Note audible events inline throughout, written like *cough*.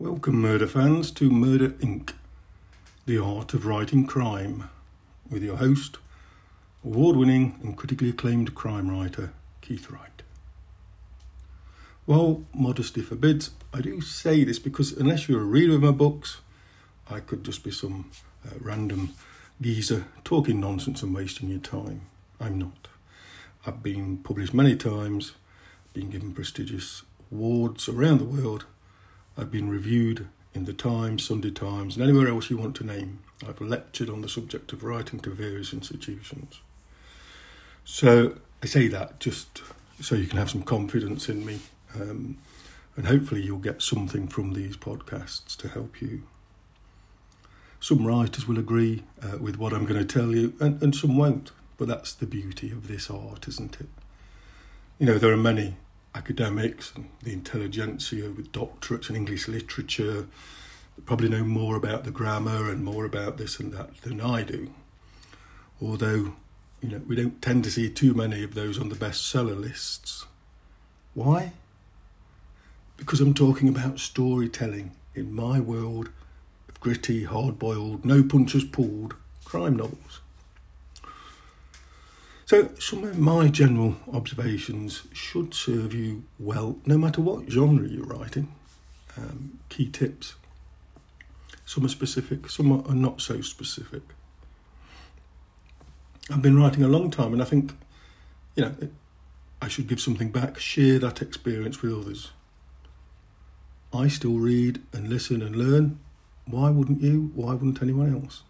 Welcome, murder fans, to Murder Inc., the art of writing crime, with your host, award winning and critically acclaimed crime writer, Keith Wright. Well, modesty forbids, I do say this because unless you're a reader of my books, I could just be some uh, random geezer talking nonsense and wasting your time. I'm not. I've been published many times, been given prestigious awards around the world I've been reviewed in the Times, Sunday Times, and anywhere else you want to name. I've lectured on the subject of writing to various institutions. So I say that just so you can have some confidence in me, um, and hopefully you'll get something from these podcasts to help you. Some writers will agree uh, with what I'm going to tell you, and, and some won't, but that's the beauty of this art, isn't it? You know, there are many academics and the intelligentsia with doctorates in English literature probably know more about the grammar and more about this and that than I do. Although, you know, we don't tend to see too many of those on the bestseller lists. Why? Because I'm talking about storytelling in my world of gritty, hard boiled, no punches pulled crime novels. So, some of my general observations should serve you well, no matter what genre you're writing. Um, key tips. Some are specific, some are not so specific. I've been writing a long time, and I think, you know, I should give something back, share that experience with others. I still read and listen and learn. Why wouldn't you? Why wouldn't anyone else?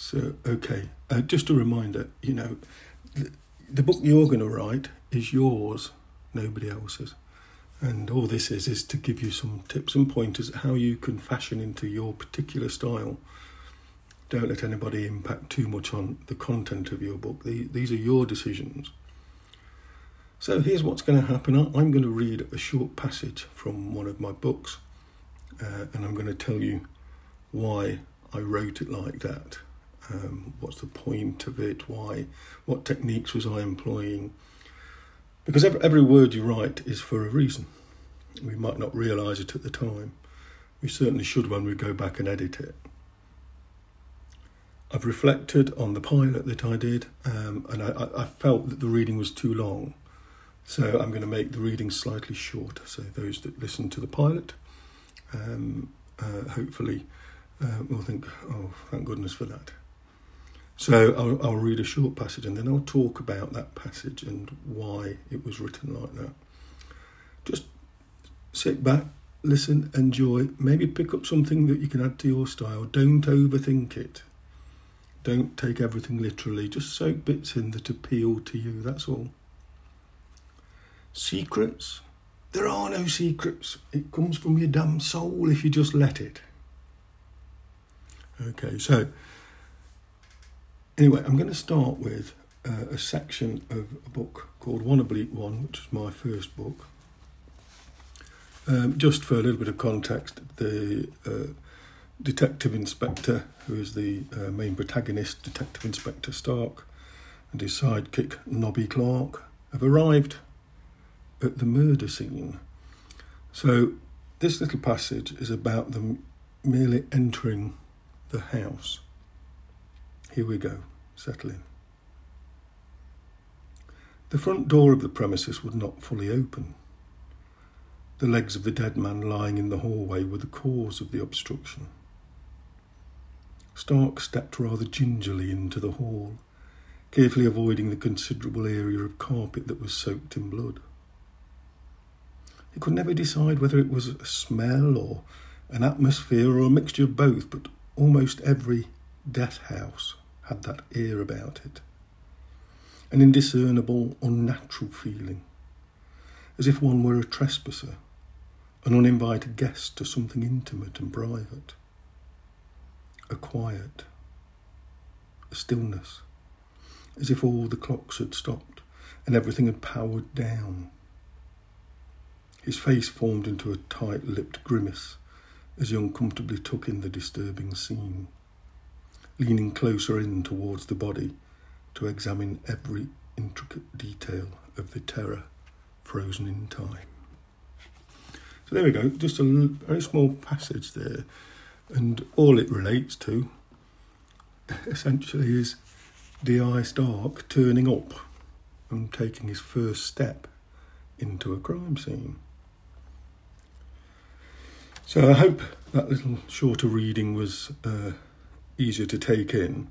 So, okay, uh, just a reminder you know, the, the book you're going to write is yours, nobody else's. And all this is is to give you some tips and pointers how you can fashion into your particular style. Don't let anybody impact too much on the content of your book. The, these are your decisions. So here's what's going to happen. I'm going to read a short passage from one of my books, uh, and I'm going to tell you why I wrote it like that. Um, what's the point of it? Why? What techniques was I employing? Because every, every word you write is for a reason. We might not realise it at the time. We certainly should when we go back and edit it. I've reflected on the pilot that I did, um, and I, I, felt that the reading was too long. So I'm going to make the reading slightly shorter. So those that listen to the pilot, um, uh, hopefully, uh, will think, oh, thank goodness for that. So I'll, I'll, read a short passage and then I'll talk about that passage and why it was written like that. Just sit back, listen, enjoy, maybe pick up something that you can add to your style. Don't overthink it. Don't take everything literally. Just soak bits in that appeal to you, that's all. Secrets? There are no secrets. It comes from your damn soul if you just let it. Okay, so Anyway, I'm going to start with uh, a section of a book called One Oblique One, which is my first book. Um, just for a little bit of context, the uh, detective inspector, who is the uh, main protagonist, Detective Inspector Stark, and his sidekick, Nobby Clark, have arrived at the murder scene. So, this little passage is about them merely entering the house. Here we go, settle in. The front door of the premises would not fully open. The legs of the dead man lying in the hallway were the cause of the obstruction. Stark stepped rather gingerly into the hall, carefully avoiding the considerable area of carpet that was soaked in blood. He could never decide whether it was a smell or an atmosphere or a mixture of both, but almost every death house had that air about it. An indiscernible, unnatural feeling, as if one were a trespasser, an uninvited guest to something intimate and private. A quiet, a stillness, as if all the clocks had stopped and everything had powered down. His face formed into a tight lipped grimace as he uncomfortably took in the disturbing scene leaning closer in towards the body to examine every intricate detail of the terror frozen in time. So there we go, just a very small passage there, and all it relates to *laughs* essentially is D.I. Stark turning up and taking his first step into a crime scene. So I hope that little shorter reading was uh, easier to take in.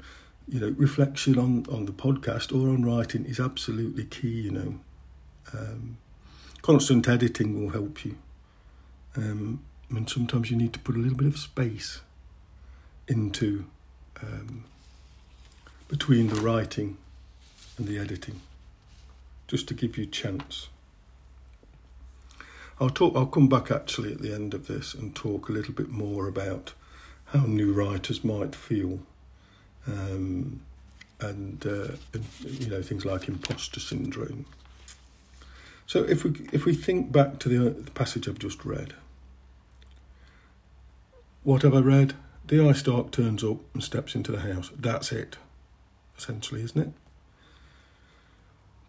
You know, reflection on, on the podcast or on writing is absolutely key, you know. Um, constant editing will help you. Um, mean, sometimes you need to put a little bit of space into um, between the writing and the editing, just to give you chance. I'll talk. I'll come back actually at the end of this and talk a little bit more about how new writers might feel, um, and, uh, and you know things like imposter syndrome. So if we if we think back to the, the passage I've just read, what have I read? D.I. Stark turns up and steps into the house. That's it, essentially, isn't it?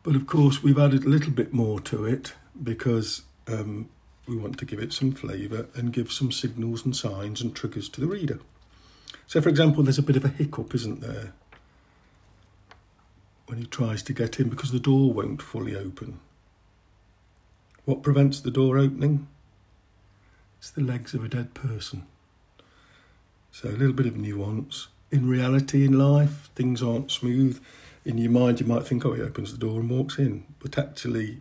But of course, we've added a little bit more to it because um, we want to give it some flavour and give some signals and signs and triggers to the reader. So, for example, there's a bit of a hiccup, isn't there? When he tries to get in because the door won't fully open. What prevents the door opening? It's the legs of a dead person. So, a little bit of nuance. In reality, in life, things aren't smooth. In your mind, you might think, oh, he opens the door and walks in. But actually,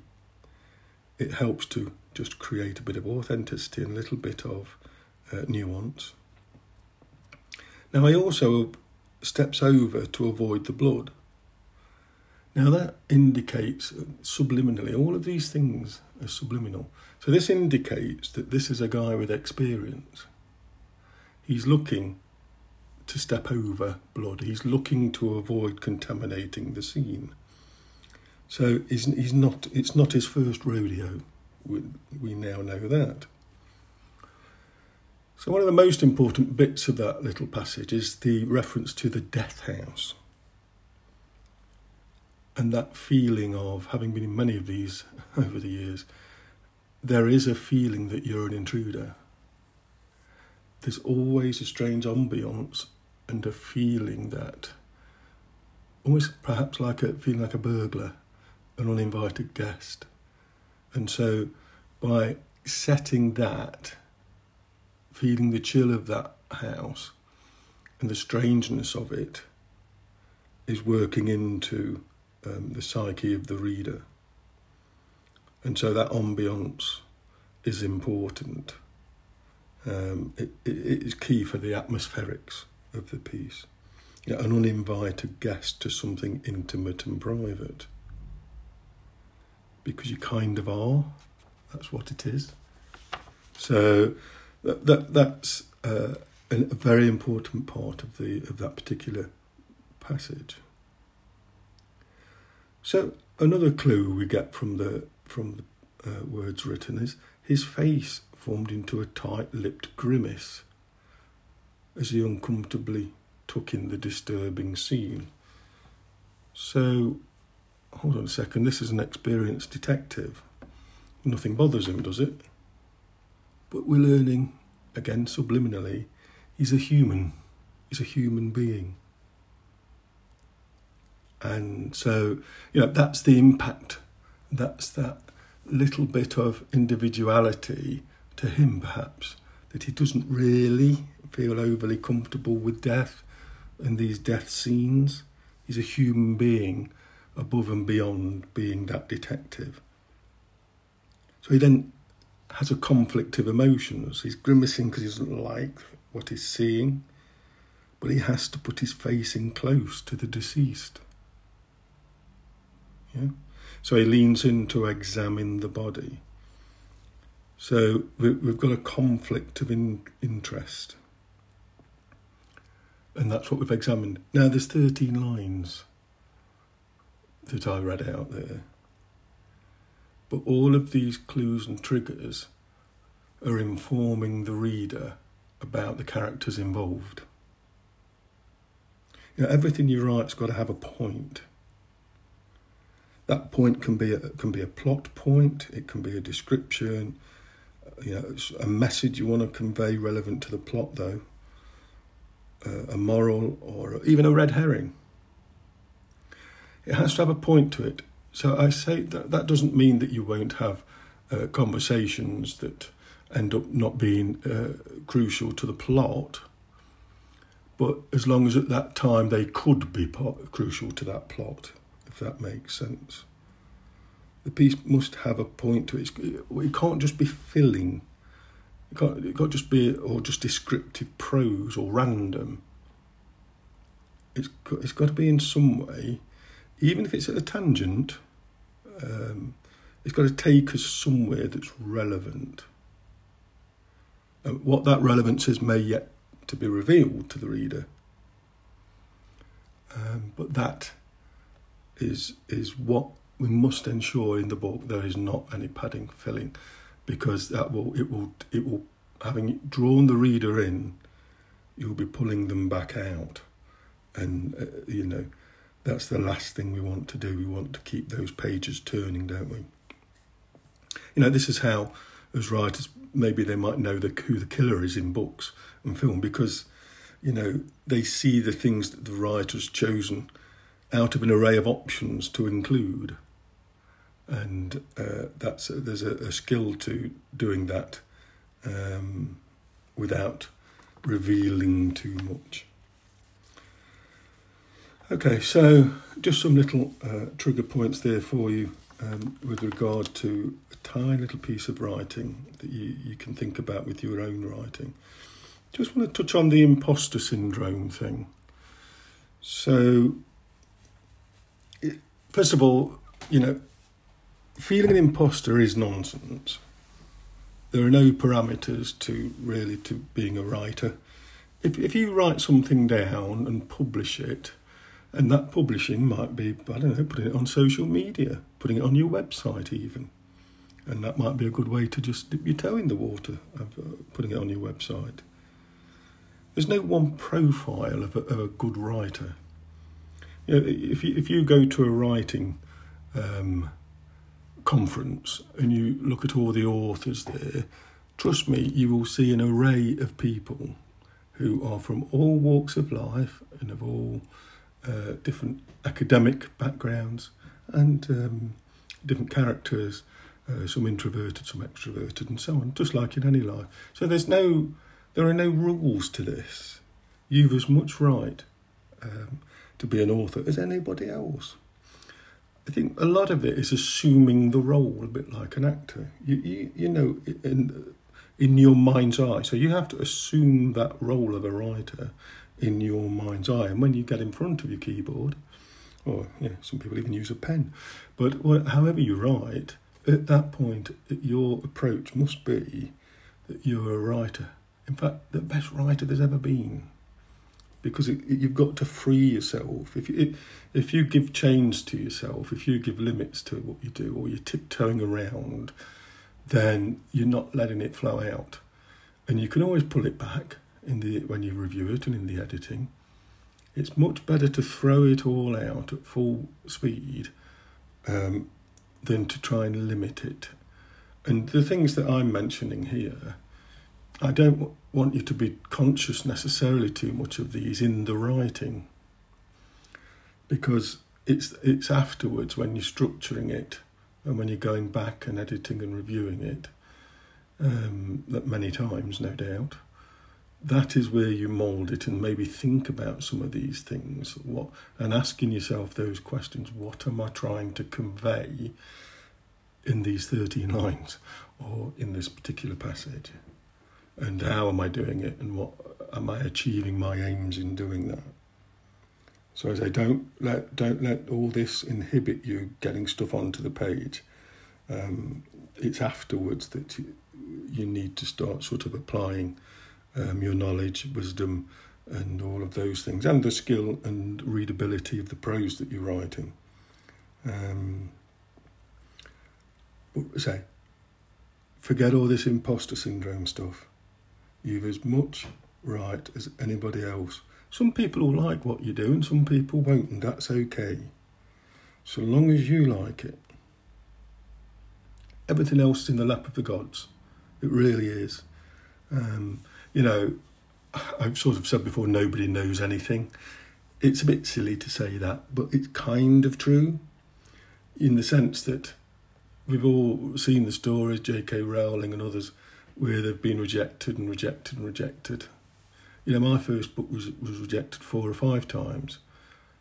it helps to just create a bit of authenticity and a little bit of uh, nuance. Now, he also steps over to avoid the blood. Now, that indicates subliminally, all of these things are subliminal. So, this indicates that this is a guy with experience. He's looking to step over blood, he's looking to avoid contaminating the scene. So he's, he's not, it's not his first rodeo. We, we now know that. So, one of the most important bits of that little passage is the reference to the death house. And that feeling of, having been in many of these *laughs* over the years, there is a feeling that you're an intruder. There's always a strange ambience and a feeling that, almost perhaps like a feeling like a burglar an uninvited guest. And so by setting that, feeling the chill of that house and the strangeness of it, is working into um, the psyche of the reader. And so that ambience is important. Um, it, it is key for the atmospherics of the piece. Know, an uninvited guest to something intimate and private because you kind of are. That's what it is. So that, that that's uh, a very important part of the of that particular passage. So another clue we get from the from the uh, words written is his face formed into a tight-lipped grimace as he uncomfortably took in the disturbing scene. So hold on a second, this is an experienced detective. Nothing bothers him, does it? But we're learning, again subliminally, he's a human. He's a human being. And so, you know, that's the impact. That's that little bit of individuality to him, perhaps, that he doesn't really feel overly comfortable with death and these death scenes. He's a human being above and beyond being that detective. So he then has a conflict of emotions. He's grimacing because he doesn't like what he's seeing, but he has to put his face in close to the deceased. Yeah? So he leans in to examine the body. So we've got a conflict of in, interest. And that's what we've examined. Now there's 13 lines that I read out there. But all of these clues and triggers are informing the reader about the characters involved. You know, everything you write's got to have a point. That point can be a, can be a plot point, it can be a description, you know, a message you want to convey relevant to the plot, though, uh, a moral or even a red herring. It has to have a point to it. So I say that that doesn't mean that you won't have uh, conversations that end up not being uh, crucial to the plot. But as long as at that time they could be part, crucial to that plot, if that makes sense. The piece must have a point to it. It can't just be filling. It can't, it can't just be or just descriptive prose or random. It's got, it's got to be in some way, even if it's at a tangent. Um, it's got to take us somewhere that's relevant. And what that relevance is may yet to be revealed to the reader. Um, but that is is what we must ensure in the book. There is not any padding filling, because that will it will it will having drawn the reader in, you'll be pulling them back out, and uh, you know that's the last thing we want to do. We want to keep those pages turning, don't we? You know, this is how, as writers, maybe they might know the, who the killer is in books and film because, you know, they see the things that the writer's chosen out of an array of options to include. And uh, that's a, there's a, a, skill to doing that um, without revealing too much. Okay, so just some little uh, trigger points there for you um, with regard to a tiny little piece of writing that you, you can think about with your own writing. Just want to touch on the imposter syndrome thing. So, it, first of all, you know, feeling an imposter is nonsense. There are no parameters to really to being a writer. If if you write something down and publish it, and that publishing might be, I don't know, putting it on social media, putting it on your website even. And that might be a good way to just dip your toe in the water of uh, putting it on your website. There's no one profile of a, of a good writer. You know, if, you, if you go to a writing um, conference and you look at all the authors there, trust me, you will see an array of people who are from all walks of life and of all uh, different academic backgrounds and um, different characters, uh, some introverted, some extroverted, and so on, just like in any life. So there's no, there are no rules to this. You've as much right um, to be an author as anybody else. I think a lot of it is assuming the role, a bit like an actor. You, you, you know, in in your mind's eye. So you have to assume that role of a writer in your mind's eye. And when you get in front of your keyboard, or yeah, some people even use a pen, but however you write, at that point, your approach must be that you're a writer. In fact, the best writer there's ever been. Because it, it, you've got to free yourself. If you, if you give chains to yourself, if you give limits to what you do, or you're tiptoeing around, then you're not letting it flow out. And you can always pull it back in the when you review it and in the editing. It's much better to throw it all out at full speed um, than to try and limit it. And the things that I'm mentioning here, I don't want you to be conscious necessarily too much of these in the writing, because it's it's afterwards when you're structuring it and when you're going back and editing and reviewing it um, that many times, no doubt that is where you mold it and maybe think about some of these things. What and asking yourself those questions what am i trying to convey in these 13 lines or in this particular passage? And how am i doing it and what am i achieving my aims in doing that? So as i say, don't let don't let all this inhibit you getting stuff onto the page. Um, it's afterwards that you, you need to start sort of applying um, your knowledge, wisdom, and all of those things, and the skill and readability of the prose that you're writing. Um, say, forget all this imposter syndrome stuff. You've as much right as anybody else. Some people will like what you do, and some people won't, and that's okay. So long as you like it. Everything else is in the lap of the gods. It really is. Um, you know, I've sort of said before, nobody knows anything. It's a bit silly to say that, but it's kind of true in the sense that we've all seen the stories, J.K. Rowling and others, where they've been rejected and rejected and rejected. You know, my first book was was rejected four or five times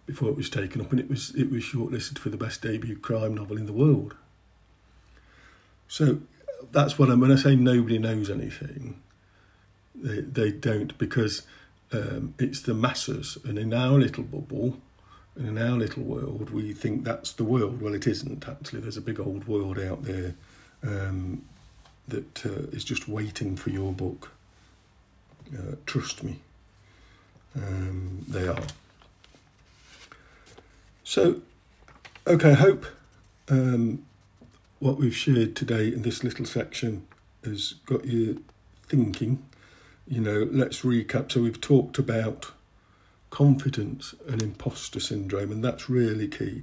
before it was taken up, and it was it was shortlisted for the best debut crime novel in the world. So that's what I'm when I say nobody knows anything. They they don't because um, it's the masses, and in our little bubble, and in our little world, we think that's the world. Well, it isn't actually. There's a big old world out there um, that uh, is just waiting for your book. Uh, trust me, um, they are. So, okay, I hope um, what we've shared today in this little section has got you thinking. You know, let's recap. So, we've talked about confidence and imposter syndrome, and that's really key.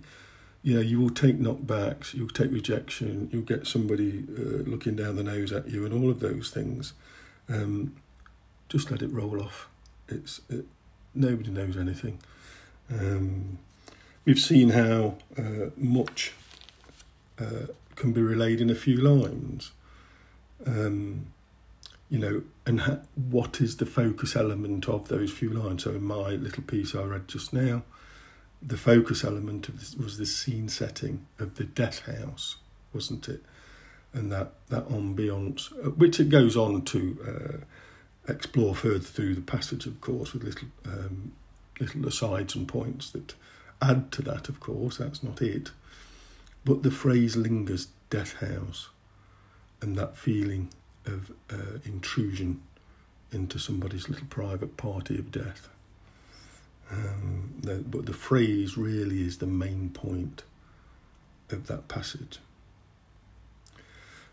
You know, you will take knockbacks, you'll take rejection, you'll get somebody uh, looking down the nose at you, and all of those things. Um, just let it roll off. It's it, nobody knows anything. Um, we've seen how uh, much uh, can be relayed in a few lines. Um, you know, and ha- what is the focus element of those few lines? So, in my little piece I read just now, the focus element of this was the scene setting of the death house, wasn't it? And that that ambiance, uh, which it goes on to uh, explore further through the passage, of course, with little um, little asides and points that add to that, of course, that's not it. But the phrase lingers, death house, and that feeling of uh, intrusion into somebody's little private party of death. Um, the, but the phrase really is the main point of that passage.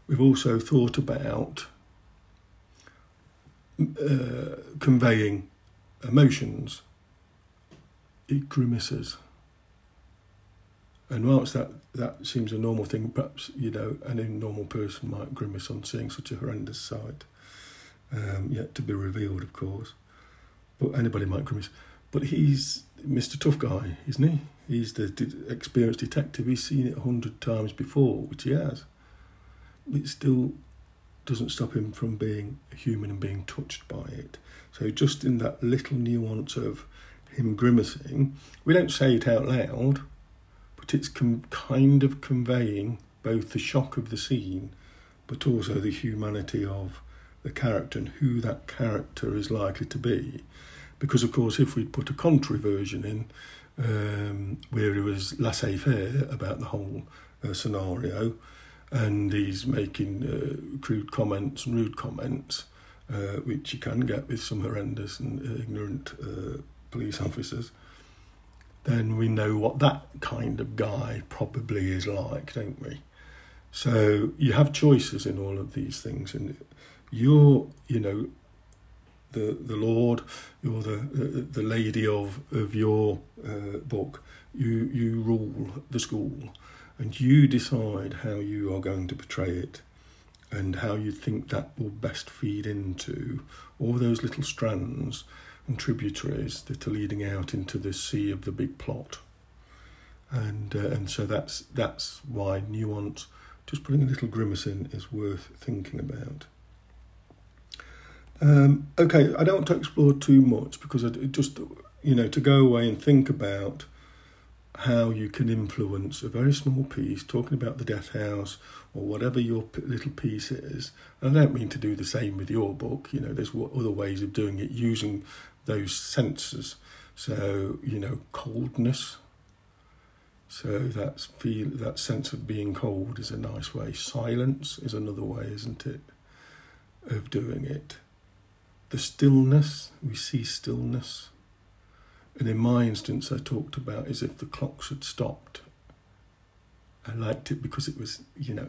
We've also thought about uh, conveying emotions. It grimaces. And whilst that, that seems a normal thing, perhaps, you know, any normal person might grimace on seeing such a horrendous sight, um, yet to be revealed, of course. But anybody might grimace. But he's Mr. Tough Guy, isn't he? He's the de- experienced detective. He's seen it a hundred times before, which he has. But it still doesn't stop him from being human and being touched by it. So just in that little nuance of him grimacing, we don't say it out loud, but it's com- kind of conveying both the shock of the scene, but also the humanity of the character and who that character is likely to be. Because, of course, if we'd put a contrary version in, um, where he was laissez faire about the whole uh, scenario, and he's making uh, crude comments and rude comments, uh, which you can get with some horrendous and ignorant uh, police officers, then we know what that kind of guy probably is like, don't we? So you have choices in all of these things, and you're, you know, the the Lord, you're the the, the lady of of your uh, book. You you rule the school, and you decide how you are going to portray it, and how you think that will best feed into all those little strands and tributaries that are leading out into the sea of the big plot. And uh, and so that's that's why nuance, just putting a little grimace in, is worth thinking about. Um, okay, I don't want to explore too much because I just you know to go away and think about how you can influence a very small piece, talking about the death house or whatever your little piece is. And I don't mean to do the same with your book. You know, there's other ways of doing it using those senses. So you know, coldness. So that's feel that sense of being cold is a nice way. Silence is another way, isn't it, of doing it. The stillness we see stillness and in my instance, I talked about as if the clocks had stopped. I liked it because it was, you know,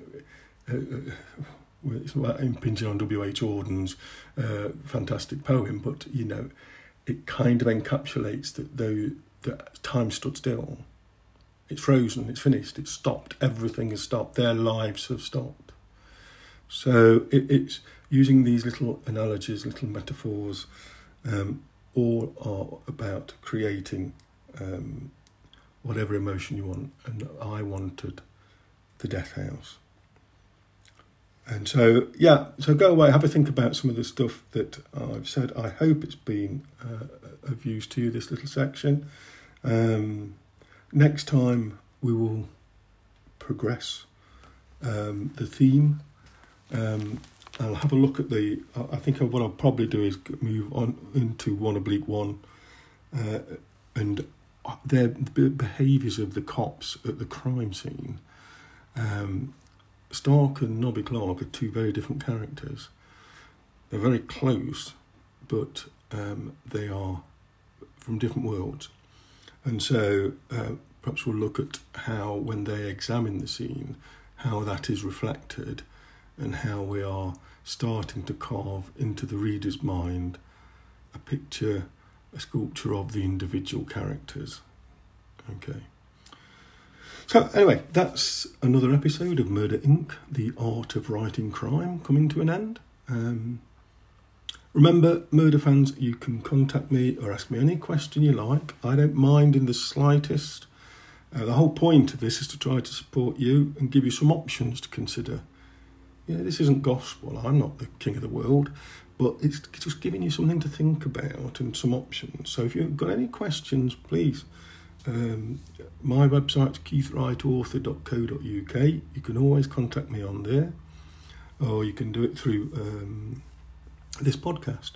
uh, uh, it's impinging on W.H. Auden's uh, fantastic poem, but, you know, it kind of encapsulates that though that time stood still. It's frozen, it's finished, it's stopped, everything has stopped, their lives have stopped. So it, it's using these little analogies, little metaphors, um, all are about creating um, whatever emotion you want. And I wanted the death house. And so, yeah, so go away, have a think about some of the stuff that I've said. I hope it's been uh, of use to you, this little section. Um, next time, we will progress um, the theme. Um, I'll have a look at the. I think what I'll probably do is move on into one oblique one, uh, and their behaviours of the cops at the crime scene. Um, Stark and Nobby Clark are two very different characters. They're very close, but um, they are from different worlds. And so uh, perhaps we'll look at how, when they examine the scene, how that is reflected and how we are starting to carve into the reader's mind a picture, a sculpture of the individual characters. Okay. So, anyway, that's another episode of Murder Inc., the art of writing crime, coming to an end. Um, remember, murder fans, you can contact me or ask me any question you like. I don't mind in the slightest. Uh, the whole point of this is to try to support you and give you some options to consider. Yeah, this isn't gospel. I'm not the king of the world, but it's just giving you something to think about and some options. So if you've got any questions, please. Um, my website's keithwrightauthor.co.uk. You can always contact me on there, or you can do it through um, this podcast.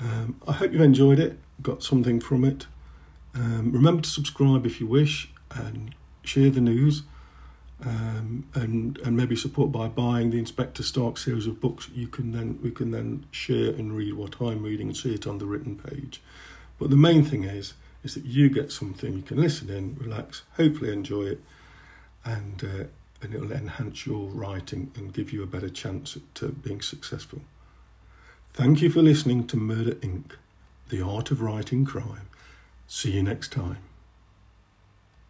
Um, I hope you've enjoyed it, got something from it. Um, remember to subscribe if you wish and share the news um, and and maybe support by buying the Inspector Stark series of books. You can then we can then share and read what I'm reading and see it on the written page. But the main thing is is that you get something you can listen in, relax, hopefully enjoy it, and uh, and it'll enhance your writing and give you a better chance at uh, being successful. Thank you for listening to Murder Inc., the art of writing crime. See you next time.